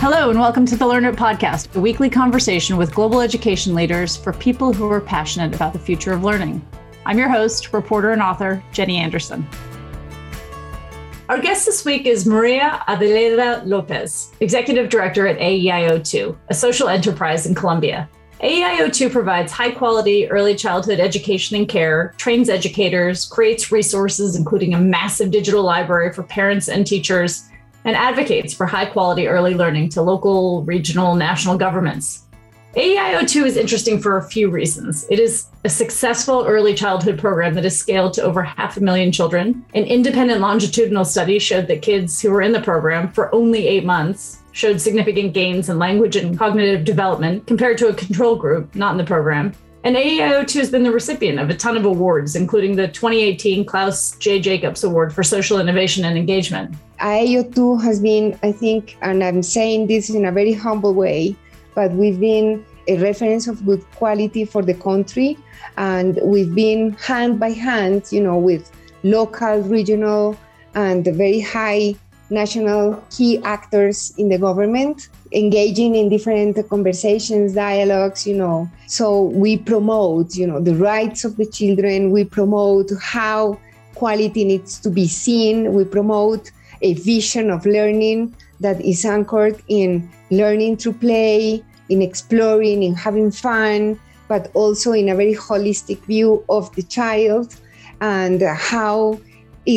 Hello, and welcome to the Learn It Podcast, a weekly conversation with global education leaders for people who are passionate about the future of learning. I'm your host, reporter, and author, Jenny Anderson. Our guest this week is Maria Adelaida Lopez, Executive Director at aeioTU, a social enterprise in Colombia. aeioTU provides high quality early childhood education and care, trains educators, creates resources, including a massive digital library for parents and teachers, and advocates for high quality early learning to local, regional, national governments. aeioTU is interesting for a few reasons. It is a successful early childhood program that has scaled to over half a million children. An independent longitudinal study showed that kids who were in the program for only eight months showed significant gains in language and cognitive development compared to a control group not in the program. And aeioTU has been the recipient of a ton of awards, including the 2018 Klaus J. Jacobs Award for Social Innovation and Engagement. aeioTU has been, I think, and I'm saying this in a very humble way, but we've been a reference of good quality for the country. And we've been hand by hand, you know, with local, regional, and very high national key actors in the government engaging in different conversations dialogues you know. So we promote you know the rights of the children. We promote how quality needs to be seen. We promote a vision of learning that is anchored in learning through play in exploring, in having fun, but also in a very holistic view of the child and how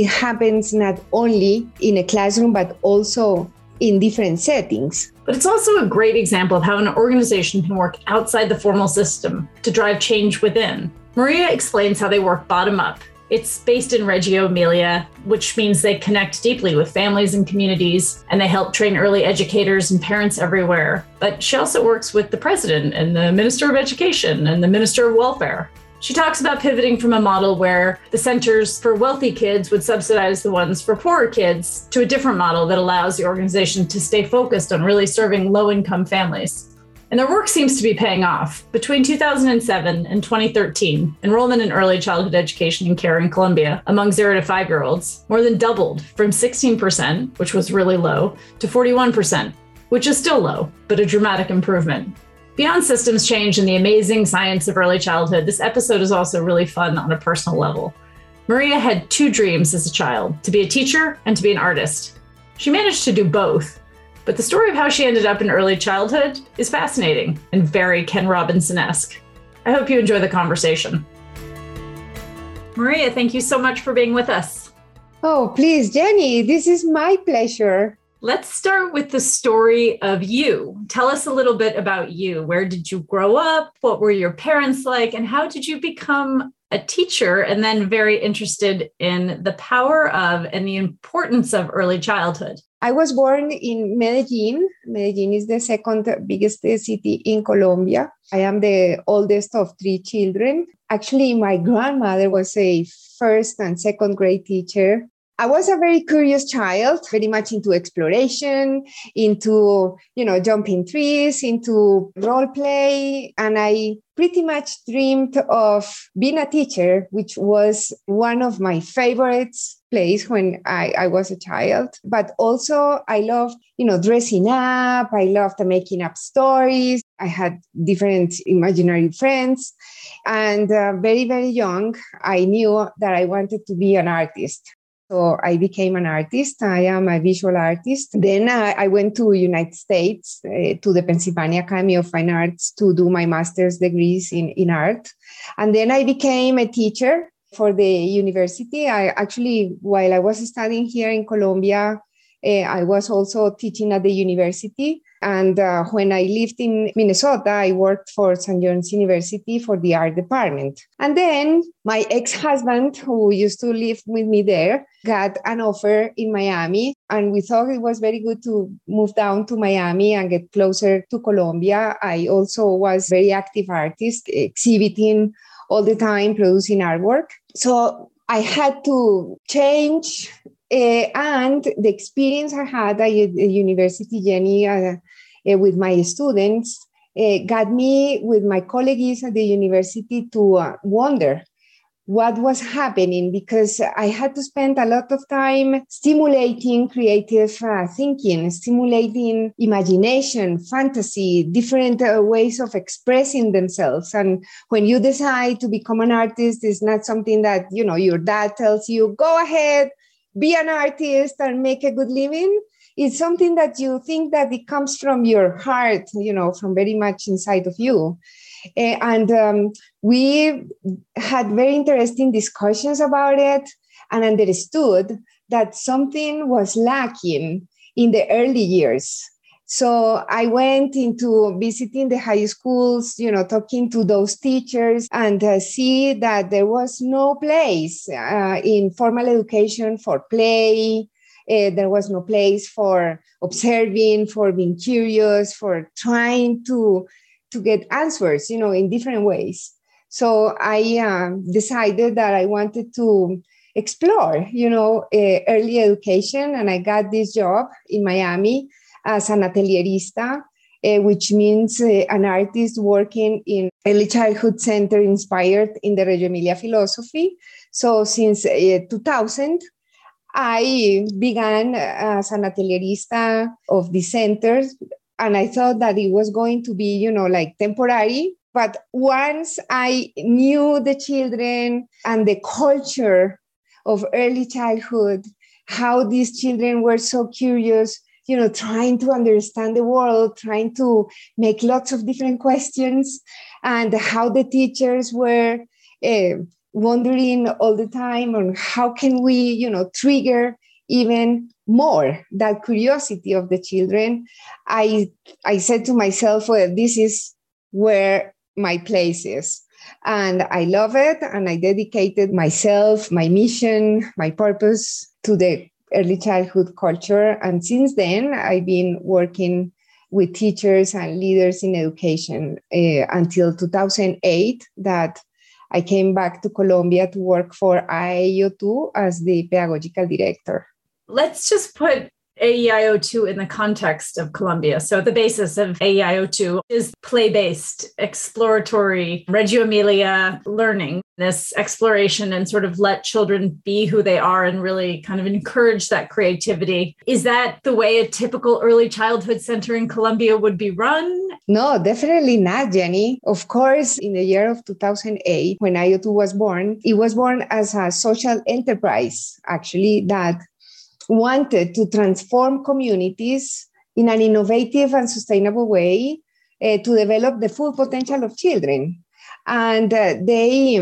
it happens not only in a classroom, but also in different settings. But it's also a great example of how an organization can work outside the formal system to drive change within. Maria explains how they work bottom up it's based in Reggio Emilia, which means they connect deeply with families and communities, and they help train early educators and parents everywhere. But she also works with the president and the minister of education and the minister of welfare. She talks about pivoting from a model where the centers for wealthy kids would subsidize the ones for poorer kids to a different model that allows the organization to stay focused on really serving low income families. And their work seems to be paying off. Between 2007 and 2013, enrollment in early childhood education and care in Colombia among zero to five year olds more than doubled from 16%, which was really low, to 41%, which is still low, but a dramatic improvement. Beyond systems change and the amazing science of early childhood, this episode is also really fun on a personal level. Maria had two dreams as a child to be a teacher and to be an artist. She managed to do both, but the story of how she ended up in early childhood is fascinating and very Ken Robinson esque. I hope you enjoy the conversation. Maria, thank you so much for being with us. Oh, please, Jenny, this is my pleasure. Let's start with the story of you. Tell us a little bit about you. Where did you grow up? What were your parents like? And how did you become a teacher and then very interested in the power of and the importance of early childhood? I was born in Medellin. Medellin is the second biggest city in Colombia. I am the oldest of three children. Actually, my grandmother was a first and second grade teacher I was a very curious child, very much into exploration, into, you know, jumping trees, into role play. And I pretty much dreamed of being a teacher, which was one of my favorite plays when I, I was a child. But also I loved, you know, dressing up. I loved making up stories. I had different imaginary friends. And uh, very, very young, I knew that I wanted to be an artist. So I became an artist. I am a visual artist. Then uh, I went to United States uh, to the Pennsylvania Academy of Fine Arts to do my master's degrees in, in art. And then I became a teacher for the university. I actually, while I was studying here in Colombia, I was also teaching at the university. And uh, when I lived in Minnesota, I worked for St. John's University for the art department. And then my ex husband, who used to live with me there, got an offer in Miami. And we thought it was very good to move down to Miami and get closer to Colombia. I also was very active artist, exhibiting all the time, producing artwork. So I had to change uh, and the experience I had at the university, Jenny, uh, uh, with my students, got me with my colleagues at the university to wonder what was happening because I had to spend a lot of time stimulating creative uh, thinking, stimulating imagination, fantasy, different uh, ways of expressing themselves. And when you decide to become an artist, it's not something that, you know, your dad tells you, go ahead, be an artist and make a good living. It's something that you think that it comes from your heart, you know, from very much inside of you. Eh, and um, we had very interesting discussions about it and understood that something was lacking in the early years. So I went into visiting the high schools, you know, talking to those teachers and uh, see that there was no place uh, in formal education for play. Uh, there was no place for observing, for being curious, for trying to to get answers, you know, in different ways. So I uh, decided that I wanted to explore, you know, uh, early education, and I got this job in Miami as an atelierista, uh, which means uh, an artist working in early childhood center inspired in the Reggio Emilia philosophy. So since uh, 2000, I began as an atelierista of the centers and I thought that it was going to be, you know, like temporary. But once I knew the children and the culture of early childhood, how these children were so curious, you know, trying to understand the world, trying to make lots of different questions, and how the teachers were uh, wondering all the time on how can we, you know, trigger even more that curiosity of the children. I i said to myself well this is where my place is. And i love it and i dedicated myself my mission my purpose to the early childhood culture. And since then i've been working with teachers and leaders in education uh, until 2008 that i came back to colombia to work for aeioTU as the pedagogical director. Let's just put aeioTU in the context of Colombia. So, the basis of aeioTU is play based, exploratory, Reggio Emilia learning, this exploration and sort of let children be who they are and really kind of encourage that creativity. Is that the way a typical early childhood center in Colombia would be run? No, definitely not, Jenny. Of course, in the year of 2008, when aeioTU was born, it was born as a social enterprise, actually, that wanted to transform communities in an innovative and sustainable way uh, to develop the full potential of children. And uh, they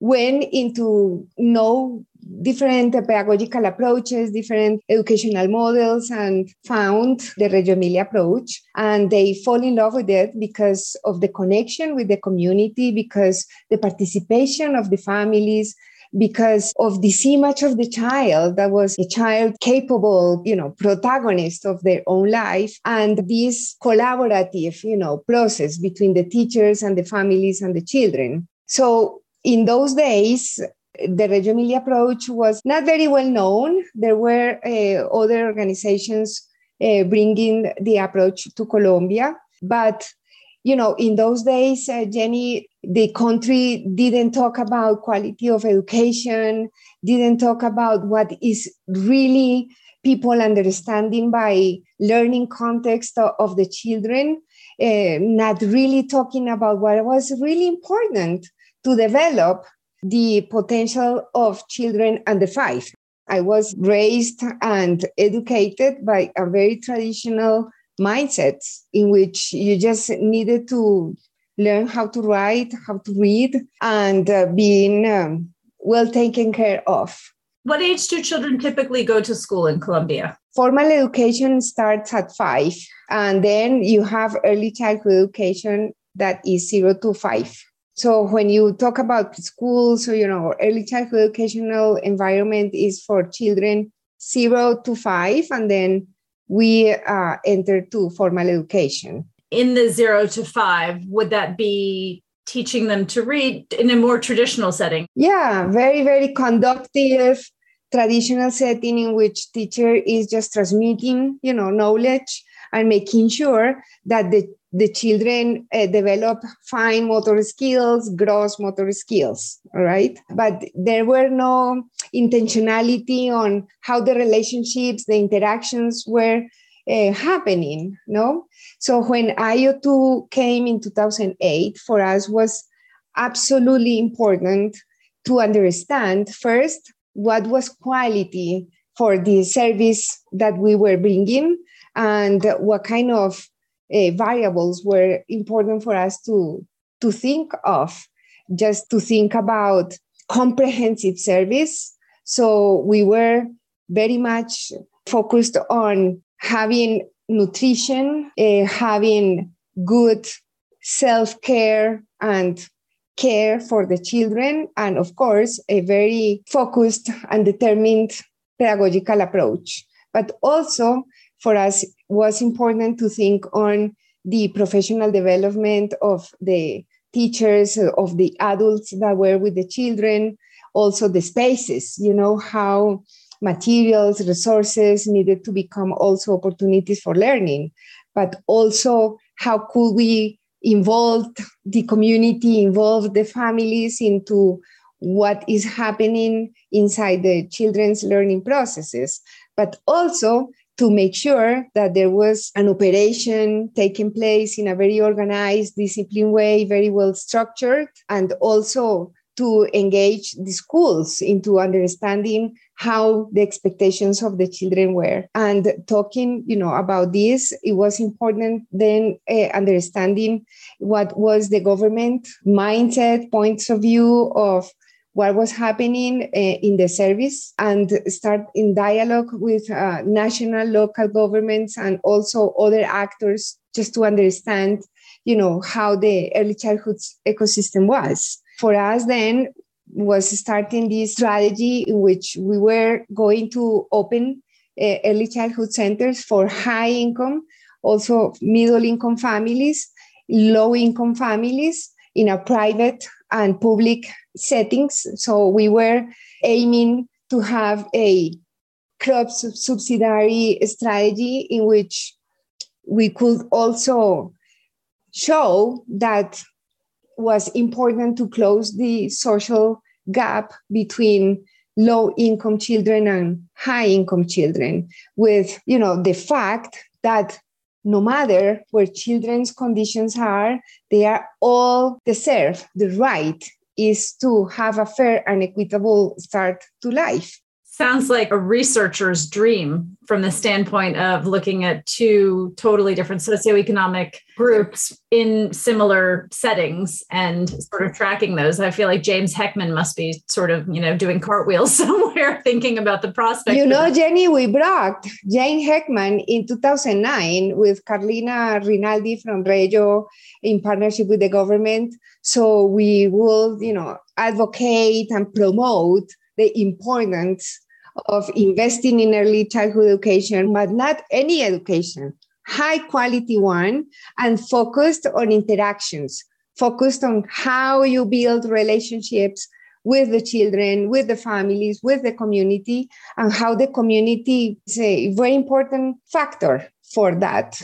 went into know different pedagogical approaches, different educational models, and found the Reggio Emilia approach. And they fall in love with it because of the connection with the community, because the participation of the families, because of this image of the child that was a child capable, you know, protagonist of their own life and this collaborative, you know, process between the teachers and the families and the children. So in those days, the Reggio Emilia approach was not very well known. There were uh, other organizations uh, bringing the approach to Colombia, but you know, in those days, uh, Jenny, the country didn't talk about quality of education, didn't talk about what is really people understanding by learning context of, the children, uh, not really talking about what was really important to develop the potential of children under five. I was raised and educated by a very traditional mindsets in which you just needed to learn how to write, how to read, and uh, being um, well taken care of. What age do children typically go to school in Colombia? Formal education starts at five, and then you have early childhood education that is zero to five. So when you talk about schools, so you know, early childhood educational environment is for children zero to five, and then we uh, enter to formal education. In the zero to five, would that be teaching them to read in a more traditional setting? Yeah, very, very conductive, traditional setting in which teacher is just transmitting, you know, knowledge and making sure that the the children uh, develop fine motor skills, gross motor skills, all right? But there were no intentionality on how the relationships, the interactions were uh, happening, no? So when aeioTU came in 2008, for us was absolutely important to understand first what was quality for the service that we were bringing and what kind of uh, variables were important for us to, to think of, just to think about comprehensive service. So we were very much focused on having nutrition, uh, having good self care and care for the children, and of course, a very focused and determined pedagogical approach. But also, for us, was important to think on the professional development of the teachers, of the adults that were with the children, also the spaces, you know, how materials, resources needed to become also opportunities for learning, but also how could we involve the community, involve the families into what is happening inside the children's learning processes, but also to make sure that there was an operation taking place in a very organized, disciplined way, very well structured, and also to engage the schools into understanding how the expectations of the children were. And talking you know about this it was important then uh, understanding what was the government mindset points of view of what was happening uh, in the service and start in dialogue with uh, national local governments and also other actors just to understand you know how the early childhood ecosystem was. For us then was starting this strategy in which we were going to open uh, early childhood centers for high income, also middle income families, low income families in a private and public settings. So we were aiming to have a cross subsidiary strategy in which we could also show that was important to close the social gap between low income children and high income children with you know the fact that no matter where children's conditions are they are all deserve the right is to have a fair and equitable start to life sounds like a researcher's dream from the standpoint of looking at two totally different socioeconomic groups in similar settings and sort of tracking those. I feel like James Heckman must be sort of, you know, doing cartwheels somewhere thinking about the prospect. You know, Jenny, we brought Jane Heckman in 2009 with Carlina Rinaldi from Reggio in partnership with the government. So we will, you know, advocate and promote the importance of investing in early childhood education, but not any education, high quality one, and focused on interactions, focused on how you build relationships with the children, with the families, with the community, and how the community is a very important factor for that.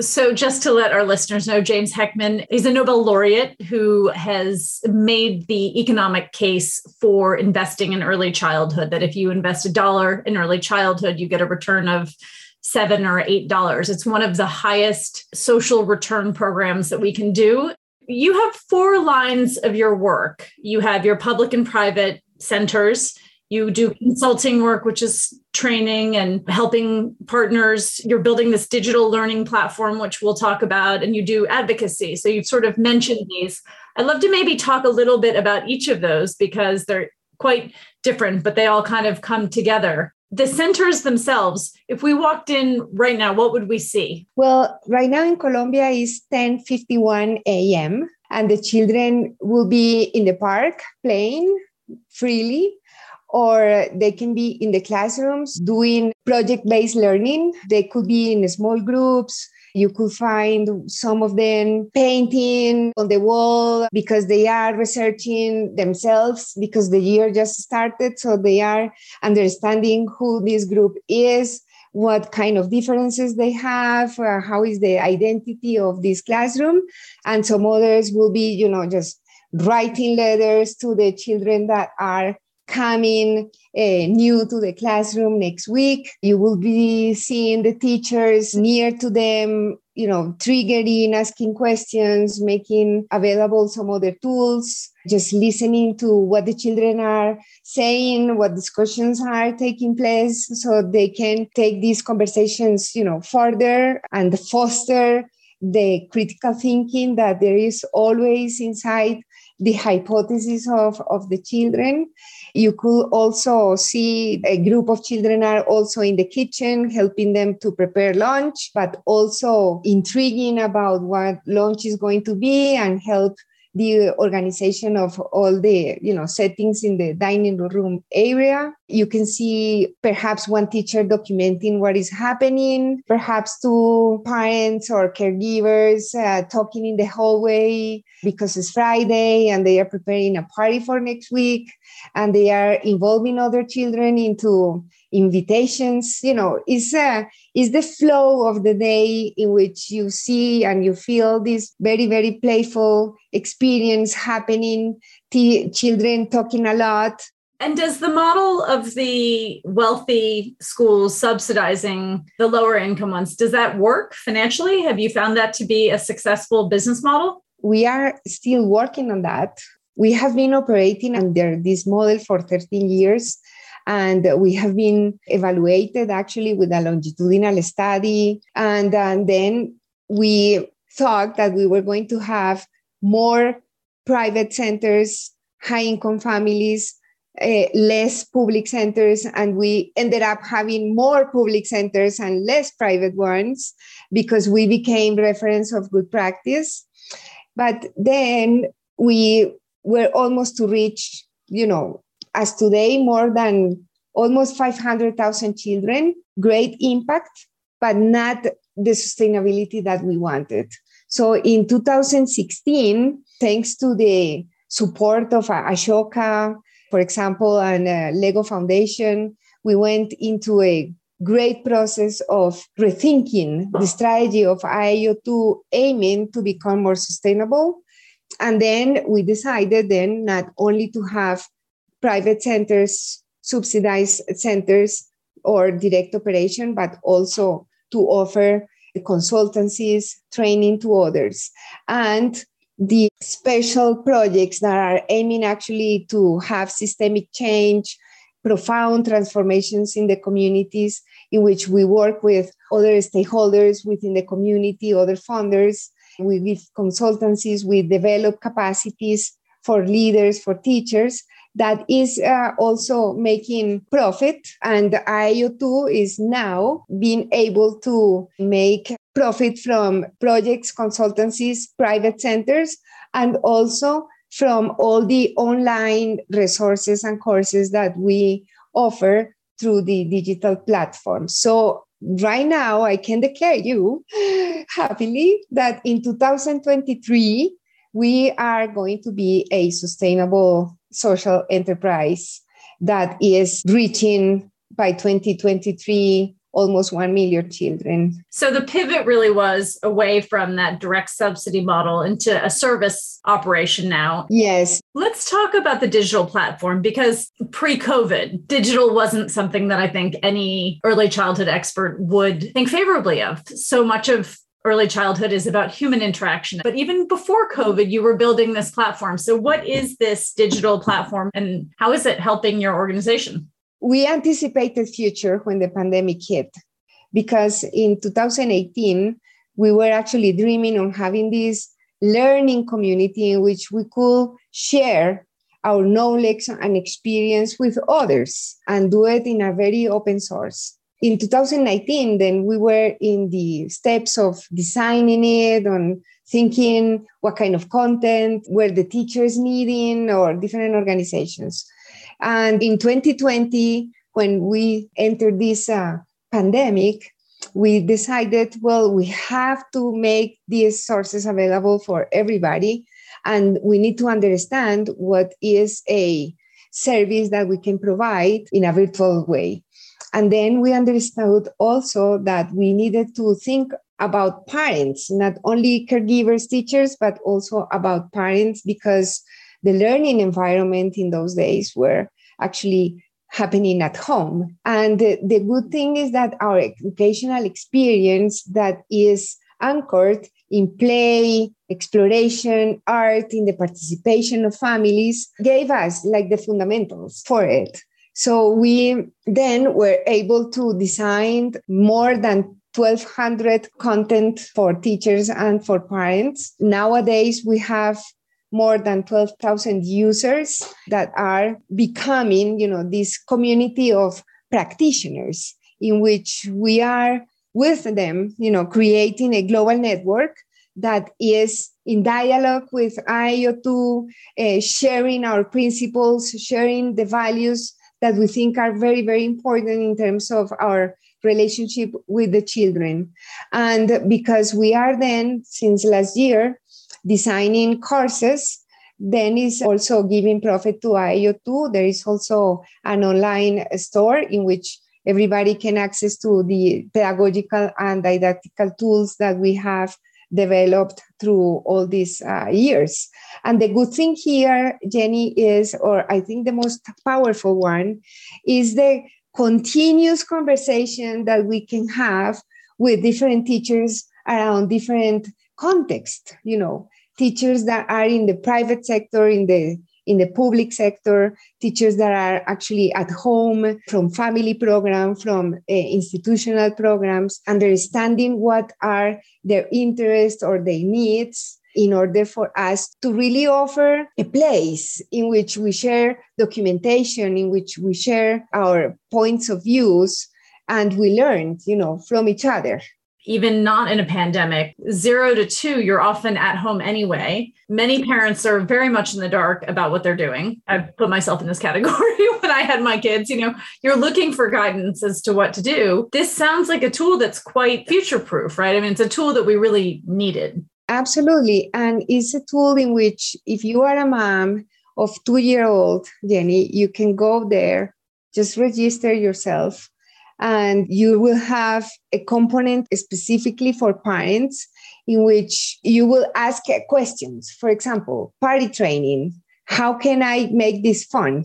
So, just to let our listeners know, James Heckman is a Nobel laureate who has made the economic case for investing in early childhood. That if you invest a dollar in early childhood, you get a return of seven or eight dollars. It's one of the highest social return programs that we can do. You have four lines of your work you have your public and private centers you do consulting work, which is training and helping partners. You're building this digital learning platform, which we'll talk about, and you do advocacy. So you've sort of mentioned these. I'd love to maybe talk a little bit about each of those because they're quite different, but they all kind of come together. The centers themselves, if we walked in right now, what would we see? Well, right now in Colombia is 10:51 a.m. and the children will be in the park playing freely or they can be in the classrooms doing project based learning. They could be in small groups. You could find some of them painting on the wall because they are researching themselves because the year just started. So they are understanding who this group is, what kind of differences they have, uh, how is the identity of this classroom. And some others will be, you know, just writing letters to the children that are coming uh, new to the classroom next week. You will be seeing the teachers near to them, you know, triggering, asking questions, making available some other tools, just listening to what the children are saying, what discussions are taking place, so they can take these conversations, you know, further and foster the critical thinking that there is always inside the hypothesis of, of the children. You could also see a group of children are also in the kitchen helping them to prepare lunch, but also intriguing about what lunch is going to be and help the organization of all the you know settings in the dining room area you can see perhaps one teacher documenting what is happening perhaps two parents or caregivers uh, talking in the hallway because it's friday and they are preparing a party for next week and they are involving other children into invitations. You know is uh, is the flow of the day in which you see and you feel this very very playful experience happening t- children talking a lot and does the model of the wealthy schools subsidizing the lower income ones does that work financially? Have you found that to be a successful business model? We are still working on that. We have been operating under this model for 13 years and we have been evaluated actually with a longitudinal study. And, and then we thought that we were going to have more private centers, high income families, uh, less public centers, and we ended up having more public centers and less private ones because we became reference of good practice. But then we were almost to reach, you know, as today more than almost 500,000 children, great impact, but not the sustainability that we wanted. So in 2016, thanks to the support of Ashoka, for example, and uh, Lego Foundation, we went into a great process of rethinking the strategy of aeioTU aiming to become more sustainable. And then we decided then not only to have private centers, subsidized centers, or direct operation, but also to offer consultancies, training to others, and the special projects that are aiming actually to have systemic change, profound transformations in the communities in which we work with other stakeholders within the community, other funders. We give consultancies, we develop capacities for leaders, for teachers, that is uh, also making profit. And aeioTU is now being able to make profit from projects, consultancies, private centers, and also from all the online resources and courses that we offer through the digital platform. So right now I can declare you happily that in 2023 we are going to be a sustainable social enterprise that is reaching by 2023 almost 1 million children. So the pivot really was away from that direct subsidy model into a service operation now. Yes. Let's talk about the digital platform because pre COVID, digital wasn't something that I think any early childhood expert would think favorably of. So much of early childhood is about human interaction. But even before COVID, you were building this platform. So, what is this digital platform and how is it helping your organization? We anticipated the future when the pandemic hit because in 2018 we were actually dreaming on having this learning community in which we could share our knowledge and experience with others and do it in a very open source in 2019, then we were in the steps of designing it, on thinking what kind of content were the teachers needing or different organizations. And in 2020, when we entered this uh, pandemic, we decided, well, we have to make these sources available for everybody. And we need to understand what is a service that we can provide in a virtual way. And then we understood also that we needed to think about parents, not only caregivers, teachers, but also about parents, because the learning environment in those days were actually happening at home. And the, good thing is that our educational experience that is anchored in play, exploration, art, in the participation of families, gave us like the fundamentals for it. So we then were able to design more than 1200 content for teachers and for parents. Nowadays, we have more than 12,000 users that are becoming, you know, this community of practitioners in which we are with them, you know, creating a global network that is in dialogue with aeioTU, uh, sharing our principles, sharing the values that we think are very, very important in terms of our relationship with the children. And because we are then, since last year, designing courses then is also giving profit to aeioTU. There is also an online store in which everybody can access to the pedagogical and didactical tools that we have developed through all these uh, years. And the good thing here, Jenny, is, or I think the most powerful one, is the continuous conversation that we can have with different teachers around different contexts, you know, teachers that are in the private sector, in the in the public sector, teachers that are actually at home from family program, from uh, institutional programs, understanding what are their interests or their needs in order for us to really offer a place in which we share documentation, in which we share our points of views, and we learn, you know, from each other even not in a pandemic, zero to two, you're often at home anyway. Many parents are very much in the dark about what they're doing. I put myself in this category when I had my kids. You know, you're looking for guidance as to what to do. This sounds like a tool that's quite future proof, right? I mean, it's a tool that we really needed. Absolutely. And it's a tool in which, if you are a mom of two year old, Jenny, you can go there, just register yourself and you will have a component specifically for parents in which you will ask questions. For example, party training. How can I make this fun?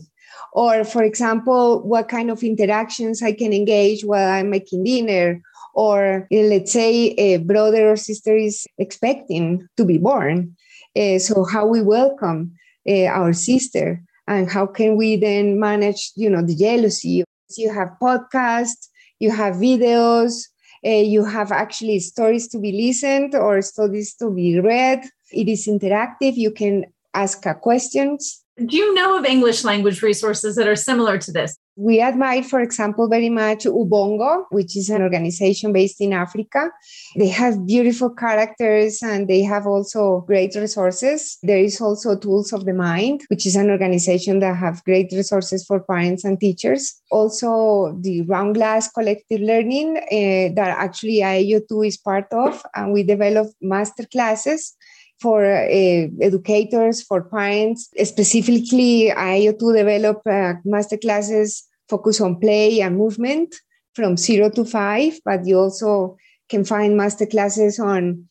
Or, for example, what kind of interactions I can engage while I'm making dinner? Or let's say a brother or sister is expecting to be born. Uh, so, how we welcome uh, our sister and how can we then manage, you know, the jealousy you have podcasts, you have videos, uh, you have actually stories to be listened or stories to be read. It is interactive. You can ask questions. Do you know of English language resources that are similar to this? We admire, for example, very much Ubongo, which is an organization based in Africa. They have beautiful characters and they have also great resources. There is also Tools of the Mind, which is an organization that have great resources for parents and teachers. Also, the Round Glass Collective Learning uh, that actually aeioTU is part of, and we develop master classes for uh, educators, for parents. Specifically, aeioTU develop uh, master classes focus on play and movement from zero to five, but you also can find master classes on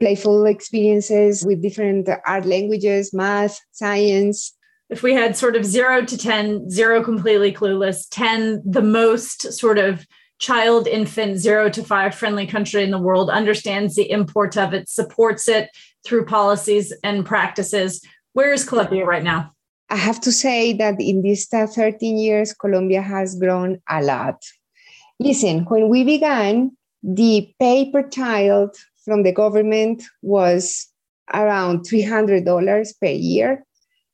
playful experiences with different art languages, math, science. If we had sort of zero to 10, zero completely clueless, 10, the most sort of child, infant, zero to five friendly country in the world, understands the import of it, supports it through policies and practices. Where is Colombia right now? I have to say that in these 13 years, Colombia has grown a lot. Listen, when we began, the paper child from the government was around $300 per year.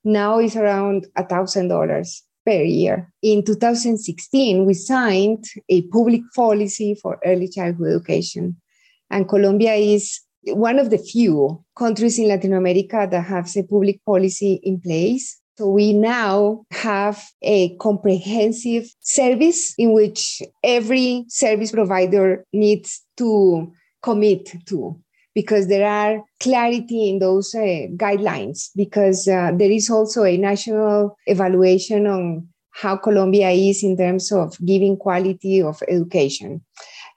Now it's around $1,000 per year. In 2016, we signed a public policy for early childhood education. And Colombia is one of the few countries in Latin America that has a public policy in place. So we now have a comprehensive service in which every service provider needs to commit to. because there are clarity in those uh, guidelines because uh, there is also a national evaluation on how Colombia is in terms of giving quality of education.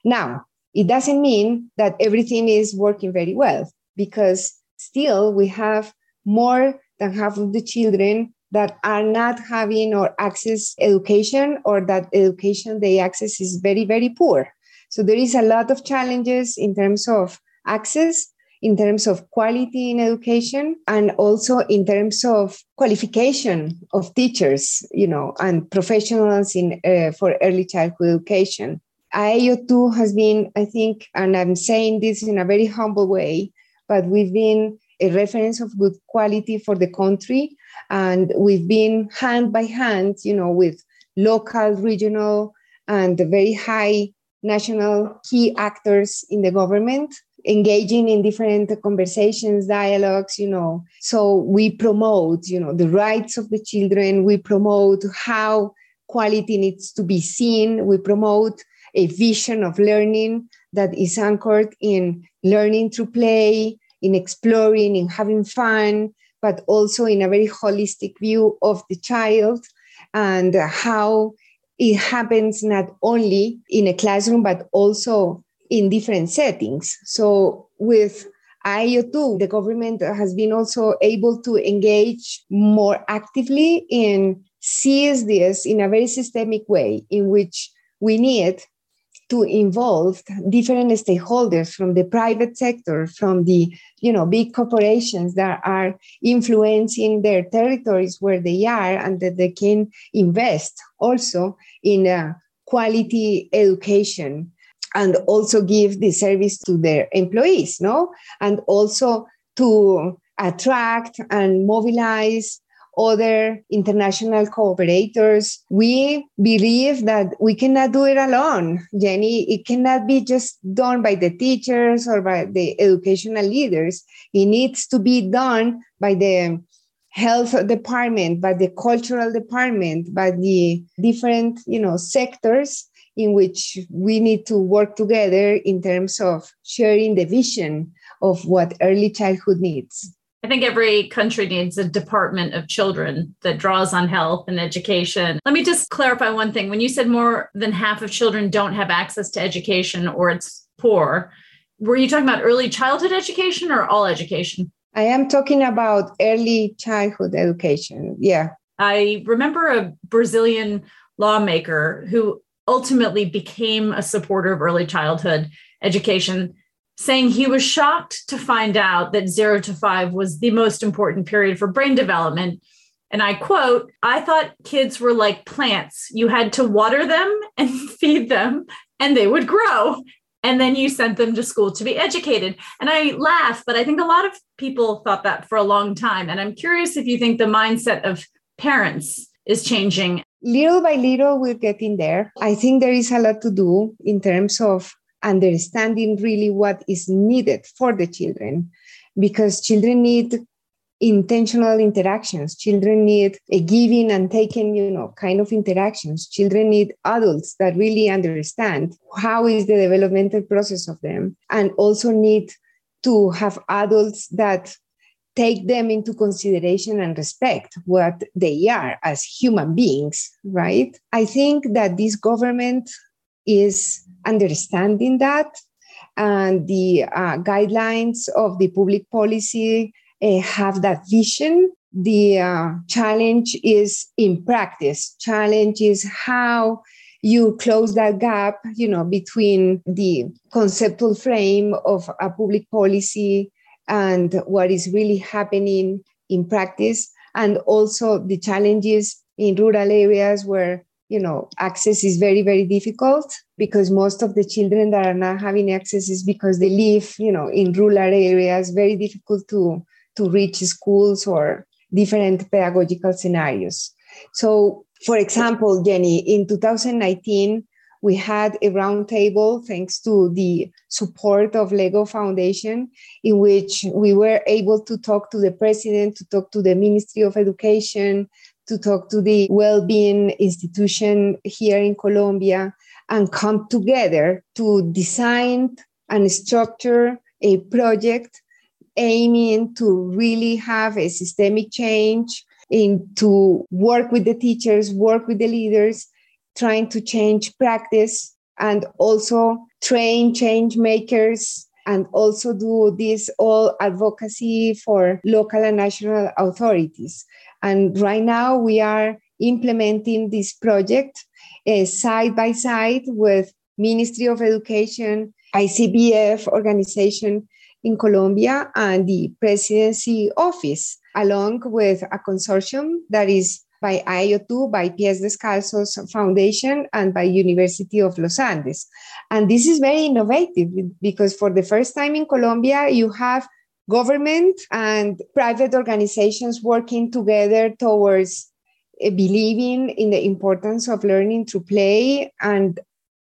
Now, it doesn't mean that everything is working very well because still we have more than half of the children that are not having or access education or that education they access is very very poor. So there is a lot of challenges in terms of access in terms of quality in education and also in terms of qualification of teachers you know and professionals in uh, for early childhood education aeioTU has been i think and i'm saying this in a very humble way but we've been a reference of good quality for the country. And we've been hand by hand you know with local regional and the very high national key actors in the government engaging in different conversations dialogues you know. So we promote you know the rights of the children. We promote how quality needs to be seen. We promote a vision of learning that is anchored in learning through play in exploring in having fun but also in a very holistic view of the child and how it happens not only in a classroom but also in different settings. So with aeioTU, the government has been also able to engage more actively in this in a very systemic way in which we need to involve different stakeholders from the private sector from the you know big corporations that are influencing their territories where they are and that they can invest also in a quality education and also give the service to their employees no? And also to attract and mobilize other international cooperators. We believe that we cannot do it alone, Jenny. It cannot be just done by the teachers or by the educational leaders. It needs to be done by the health department, by the cultural department, by the different, you know, sectors in which we need to work together in terms of sharing the vision of what early childhood needs. I think every country needs a department of children that draws on health and education. Let me just clarify one thing. When you said more than half of children don't have access to education or it's poor, were you talking about early childhood education or all education? I am talking about early childhood education. Yeah. I remember a Brazilian lawmaker who ultimately became a supporter of early childhood education saying he was shocked to find out that zero to five was the most important period for brain development. And I quote, I thought kids were like plants. You had to water them and feed them, and they would grow. And then you sent them to school to be educated. And I laugh, but I think a lot of people thought that for a long time. And I'm curious if you think the mindset of parents is changing. Little by little, we're getting there. I think there is a lot to do in terms of understanding really what is needed for the children because children need intentional interactions. Children need a giving and taking you know kind of interactions. Children need adults that really understand how is the developmental process of them and also need to have adults that take them into consideration and respect what they are as human beings right? I think that this government is understanding that and the uh, guidelines of the public policy uh, have that vision. The uh, challenge is in practice. Challenge is how you close that gap you know between the conceptual frame of a public policy and what is really happening in practice and also the challenges in rural areas where you know access is very very difficult because most of the children that are not having access is because they live you know in rural areas very difficult to to reach schools or different pedagogical scenarios. So for example jenny in 2019 we had a roundtable thanks to the support of lego foundation in which we were able to talk to the president to talk to the ministry of education to talk to the well-being institution here in Colombia and come together to design and structure a project aiming to really have a systemic change in to work with the teachers, work with the leaders, trying to change practice and also train change makers and also do this all advocacy for local and national authorities. And right now we are implementing this project uh, side by side with Ministry of Education, ICBF organization in Colombia, and the presidency office, along with a consortium that is by aeioTU, by Pies Descalzos Foundation, and by University of Los Andes. And this is very innovative because for the first time in Colombia, you have government and private organizations working together towards uh, believing in the importance of learning through play and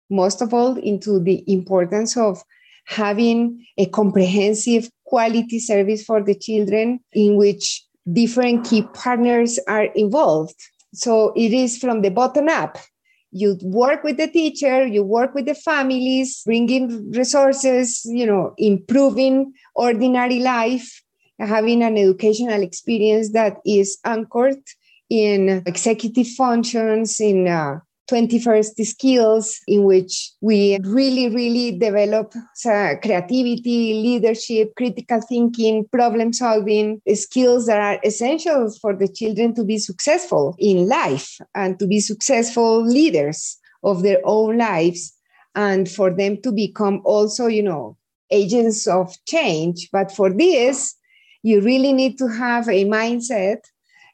most of all into the importance of having a comprehensive quality service for the children in which different key partners are involved. So it is from the bottom up. You work with the teacher, you work with the families, bringing resources, you know, improving ordinary life, having an educational experience that is anchored in executive functions, in uh, 21st skills in which we really, really develop creativity, leadership, critical thinking, problem solving skills that are essential for the children to be successful in life and to be successful leaders of their own lives and for them to become also, you know, agents of change. But for this, you really need to have a mindset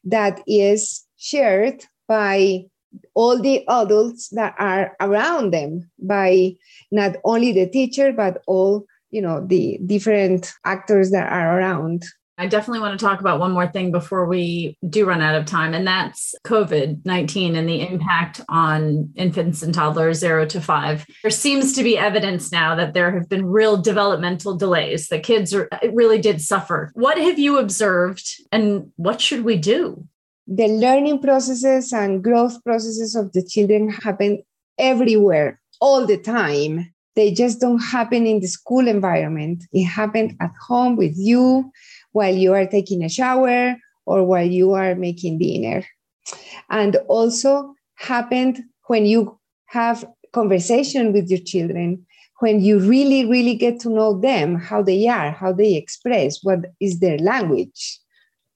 that is shared by all the adults that are around them by not only the teacher but all you know the different actors that are around I definitely want to talk about one more thing before we do run out of time, and that's COVID 19 and the impact on infants and toddlers zero to five. There seems to be evidence now that there have been real developmental delays. The kids are, really did suffer. What have you observed, and what should we do? The learning processes and growth processes of the children happen everywhere all the time. They just don't happen in the school environment. It happened at home with you while you are taking a shower or while you are making dinner. And also happened when you have conversation with your children when you really really get to know them how they are how they express what is their language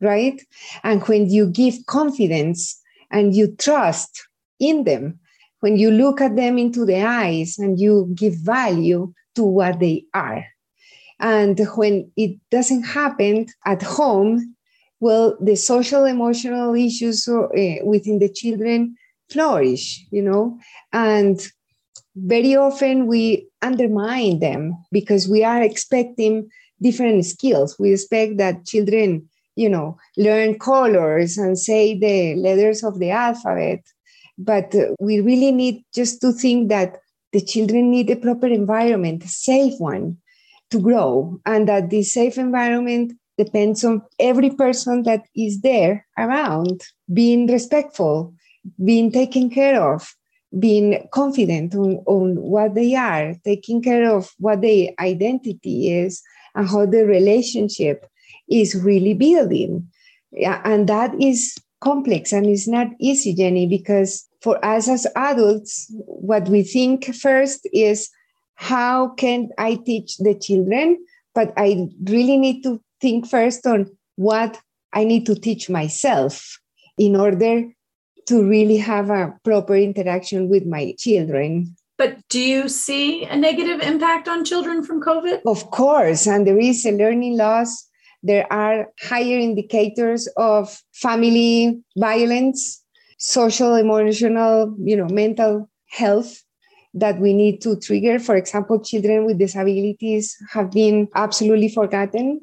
right? And when you give confidence and you trust in them, when you look at them into the eyes and you give value to what they are. And when it doesn't happen at home, well, the social emotional issues uh, within the children flourish, you know, and very often we undermine them because we are expecting different skills. We expect that children you know, learn colors and say the letters of the alphabet. But uh, we really need just to think that the children need a proper environment, a safe one to grow, and that this safe environment depends on every person that is there around being respectful, being taken care of, being confident on, on what they are, taking care of what their identity is, and how the relationship is really building. Yeah, and that is complex and it's not easy, Jenny, because for us as adults, what we think first is how can I teach the children? But I really need to think first on what I need to teach myself in order to really have a proper interaction with my children. But do you see a negative impact on children from COVID? Of course. And there is a learning loss there are higher indicators of family violence, social, emotional, you know, mental health that we need to trigger. For example, children with disabilities have been absolutely forgotten.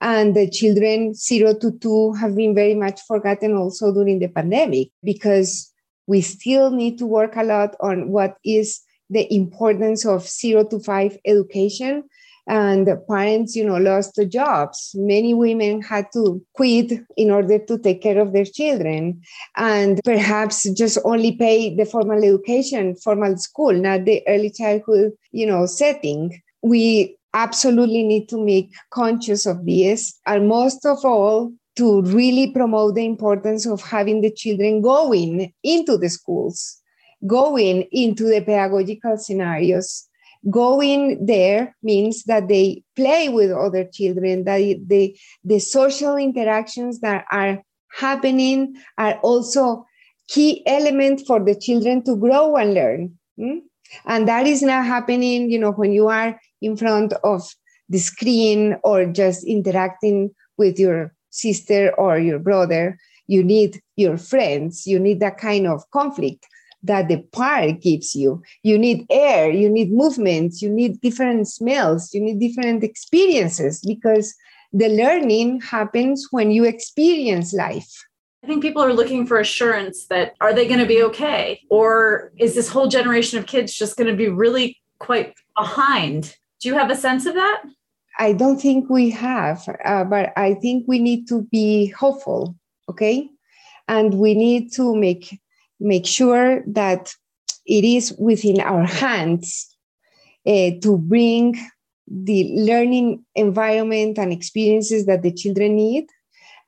And the children zero to two have been very much forgotten also during the pandemic because we still need to work a lot on what is the importance of zero to five education and parents you know lost their jobs. Many women had to quit in order to take care of their children and perhaps just only pay the formal education formal school not the early childhood you know setting. We absolutely need to make conscious of this and most of all to really promote the importance of having the children going into the schools going into the pedagogical scenarios going there means that they play with other children that the, the social interactions that are happening are also key element for the children to grow and learn hmm? and that is not happening you know when you are in front of the screen or just interacting with your sister or your brother. You need your friends. You need that kind of conflict that the park gives you. You need air, you need movements, you need different smells, you need different experiences because the learning happens when you experience life. I think people are looking for assurance that are they going to be okay? Or is this whole generation of kids just going to be really quite behind? Do you have a sense of that? I don't think we have, uh, but I think we need to be hopeful, okay? And we need to make make sure that it is within our hands uh, to bring the learning environment and experiences that the children need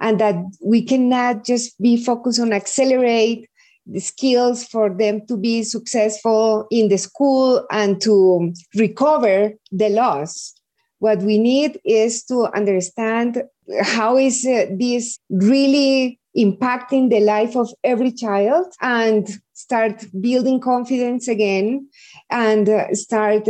and that we cannot just be focused on accelerate the skills for them to be successful in the school and to recover the loss. What we need is to understand how is uh, this really impacting the life of every child and start building confidence again and uh, start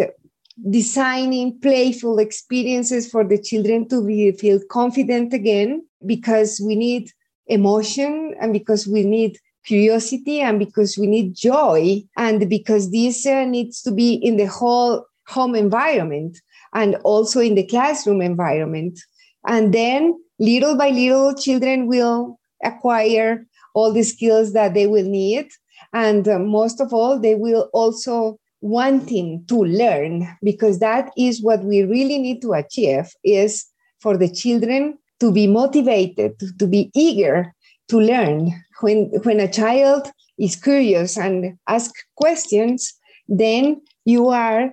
designing playful experiences for the children to be, feel confident again because we need emotion and because we need curiosity and because we need joy and because this uh, needs to be in the whole home environment and also in the classroom environment. And then little by little children will acquire all the skills that they will need. And uh, most of all they will also wanting to learn because that is what we really need to achieve is for the children to be motivated to, to be eager to learn. When when a child is curious and ask questions then you are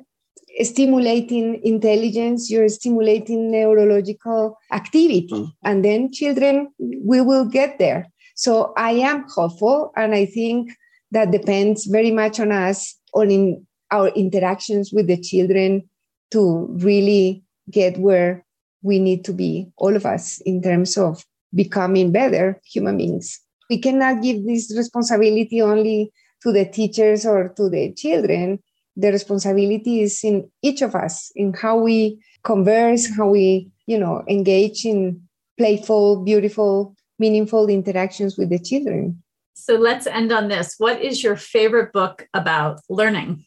stimulating intelligence, you're stimulating neurological activity, mm. and then children, we will get there. So I am hopeful, and I think that depends very much on us, on in our interactions with the children to really get where we need to be, all of us, in terms of becoming better human beings. We cannot give this responsibility only to the teachers or to the children the responsibility is in each of us in how we converse how we you know engage in playful beautiful meaningful interactions with the children. So let's end on this. What is your favorite book about learning?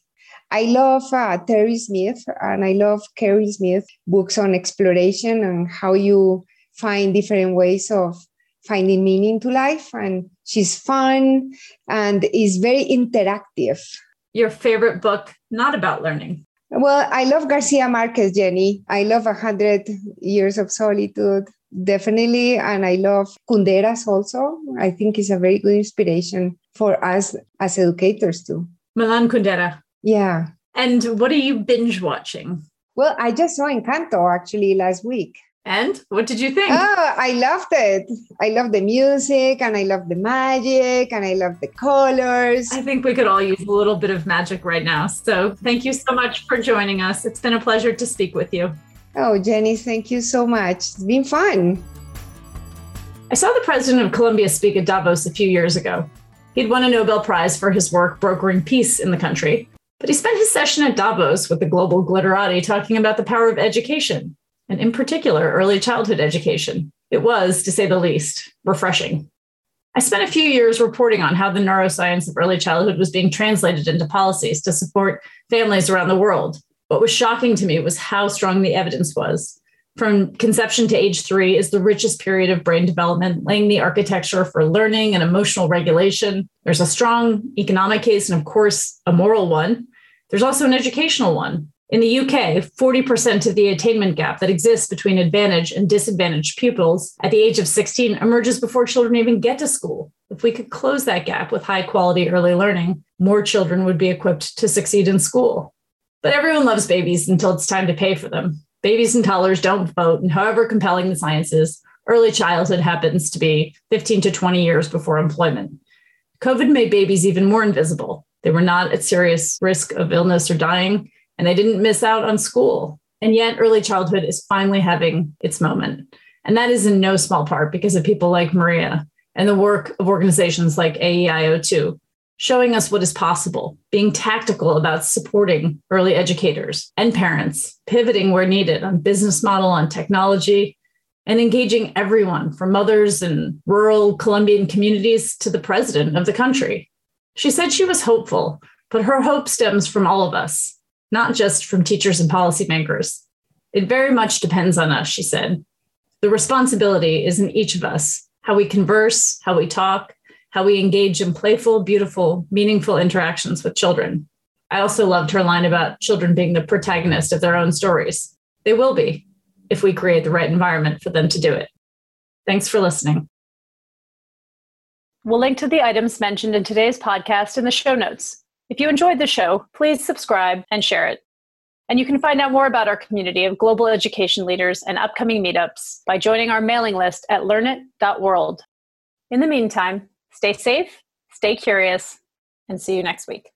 I love uh, Terry Smith and I love Keri Smith books on exploration and how you find different ways of finding meaning to life. And she's fun and is very interactive your favorite book not about learning? Well, I love Garcia Marquez, Jenny. I love A Hundred Years of Solitude, definitely. And I love Kunderas also. I think it's a very good inspiration for us as educators too. Milan Kundera. Yeah. And what are you binge watching? Well, I just saw Encanto actually last week. And what did you think? Oh, I loved it. I love the music and I love the magic and I love the colors. I think we could all use a little bit of magic right now. So thank you so much for joining us. It's been a pleasure to speak with you. Oh, Jenny, thank you so much. It's been fun. I saw the president of Colombia speak at Davos a few years ago. He'd won a Nobel Prize for his work brokering peace in the country, but he spent his session at Davos with the global glitterati talking about the power of education and in particular, early childhood education. It was, to say the least, refreshing. I spent a few years reporting on how the neuroscience of early childhood was being translated into policies to support families around the world. What was shocking to me was how strong the evidence was. From conception to age three is the richest period of brain development, laying the architecture for learning and emotional regulation. There's a strong economic case and, of course, a moral one. There's also an educational one. In the UK, 40% of the attainment gap that exists between advantaged and disadvantaged pupils at the age of 16 emerges before children even get to school. If we could close that gap with high quality early learning, more children would be equipped to succeed in school. But everyone loves babies until it's time to pay for them. Babies and toddlers don't vote, and however compelling the science is, early childhood happens to be 15 to 20 years before employment. COVID made babies even more invisible. They were not at serious risk of illness or dying, and they didn't miss out on school. And yet, early childhood is finally having its moment. And that is in no small part because of people like Maria and the work of organizations like aeioTU, showing us what is possible, being tactical about supporting early educators and parents, pivoting where needed on business model, on technology, and engaging everyone from mothers in rural Colombian communities to the president of the country. She said she was hopeful, but her hope stems from all of us, not just from teachers and policymakers. It very much depends on us, she said. The responsibility is in each of us how we converse, how we talk, how we engage in playful, beautiful, meaningful interactions with children. I also loved her line about children being the protagonist of their own stories. They will be if we create the right environment for them to do it. Thanks for listening. We'll link to the items mentioned in today's podcast in the show notes. If you enjoyed the show, please subscribe and share it. And you can find out more about our community of global education leaders and upcoming meetups by joining our mailing list at learnit.world. In the meantime, stay safe, stay curious, and see you next week.